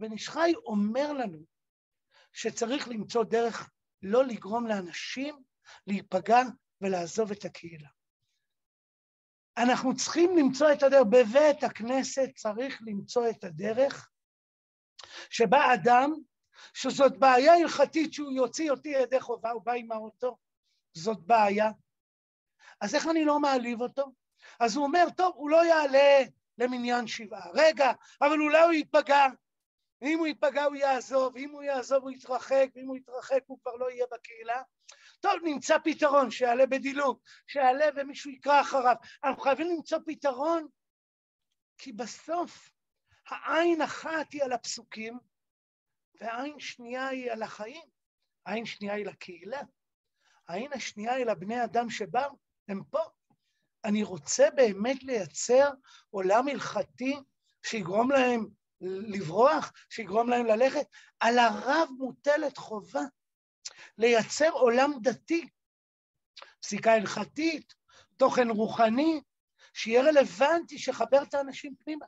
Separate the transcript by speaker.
Speaker 1: הבן איש חי אומר לנו שצריך למצוא דרך לא לגרום לאנשים להיפגע ולעזוב את הקהילה. אנחנו צריכים למצוא את הדרך, בבית הכנסת צריך למצוא את הדרך שבה אדם, שזאת בעיה הלכתית שהוא יוציא אותי ידי חובה, הוא בא עם האוטו, זאת בעיה. אז איך אני לא מעליב אותו? אז הוא אומר, טוב, הוא לא יעלה למניין שבעה. רגע, אבל אולי הוא ייפגע. אם הוא ייפגע הוא יעזוב, אם הוא יעזוב הוא יתרחק, ואם הוא יתרחק הוא כבר לא יהיה בקהילה. טוב, נמצא פתרון, שיעלה בדילוג, שיעלה ומישהו יקרא אחריו. אנחנו חייבים למצוא פתרון, כי בסוף העין אחת היא על הפסוקים, והעין שנייה היא על החיים. העין שנייה היא לקהילה. העין השנייה היא לבני אדם שבאו, הם פה. אני רוצה באמת לייצר עולם הלכתי שיגרום להם לברוח, שיגרום להם ללכת. על הרב מוטלת חובה לייצר עולם דתי, פסיקה הלכתית, תוכן רוחני, שיהיה רלוונטי, שיחבר את האנשים פנימה.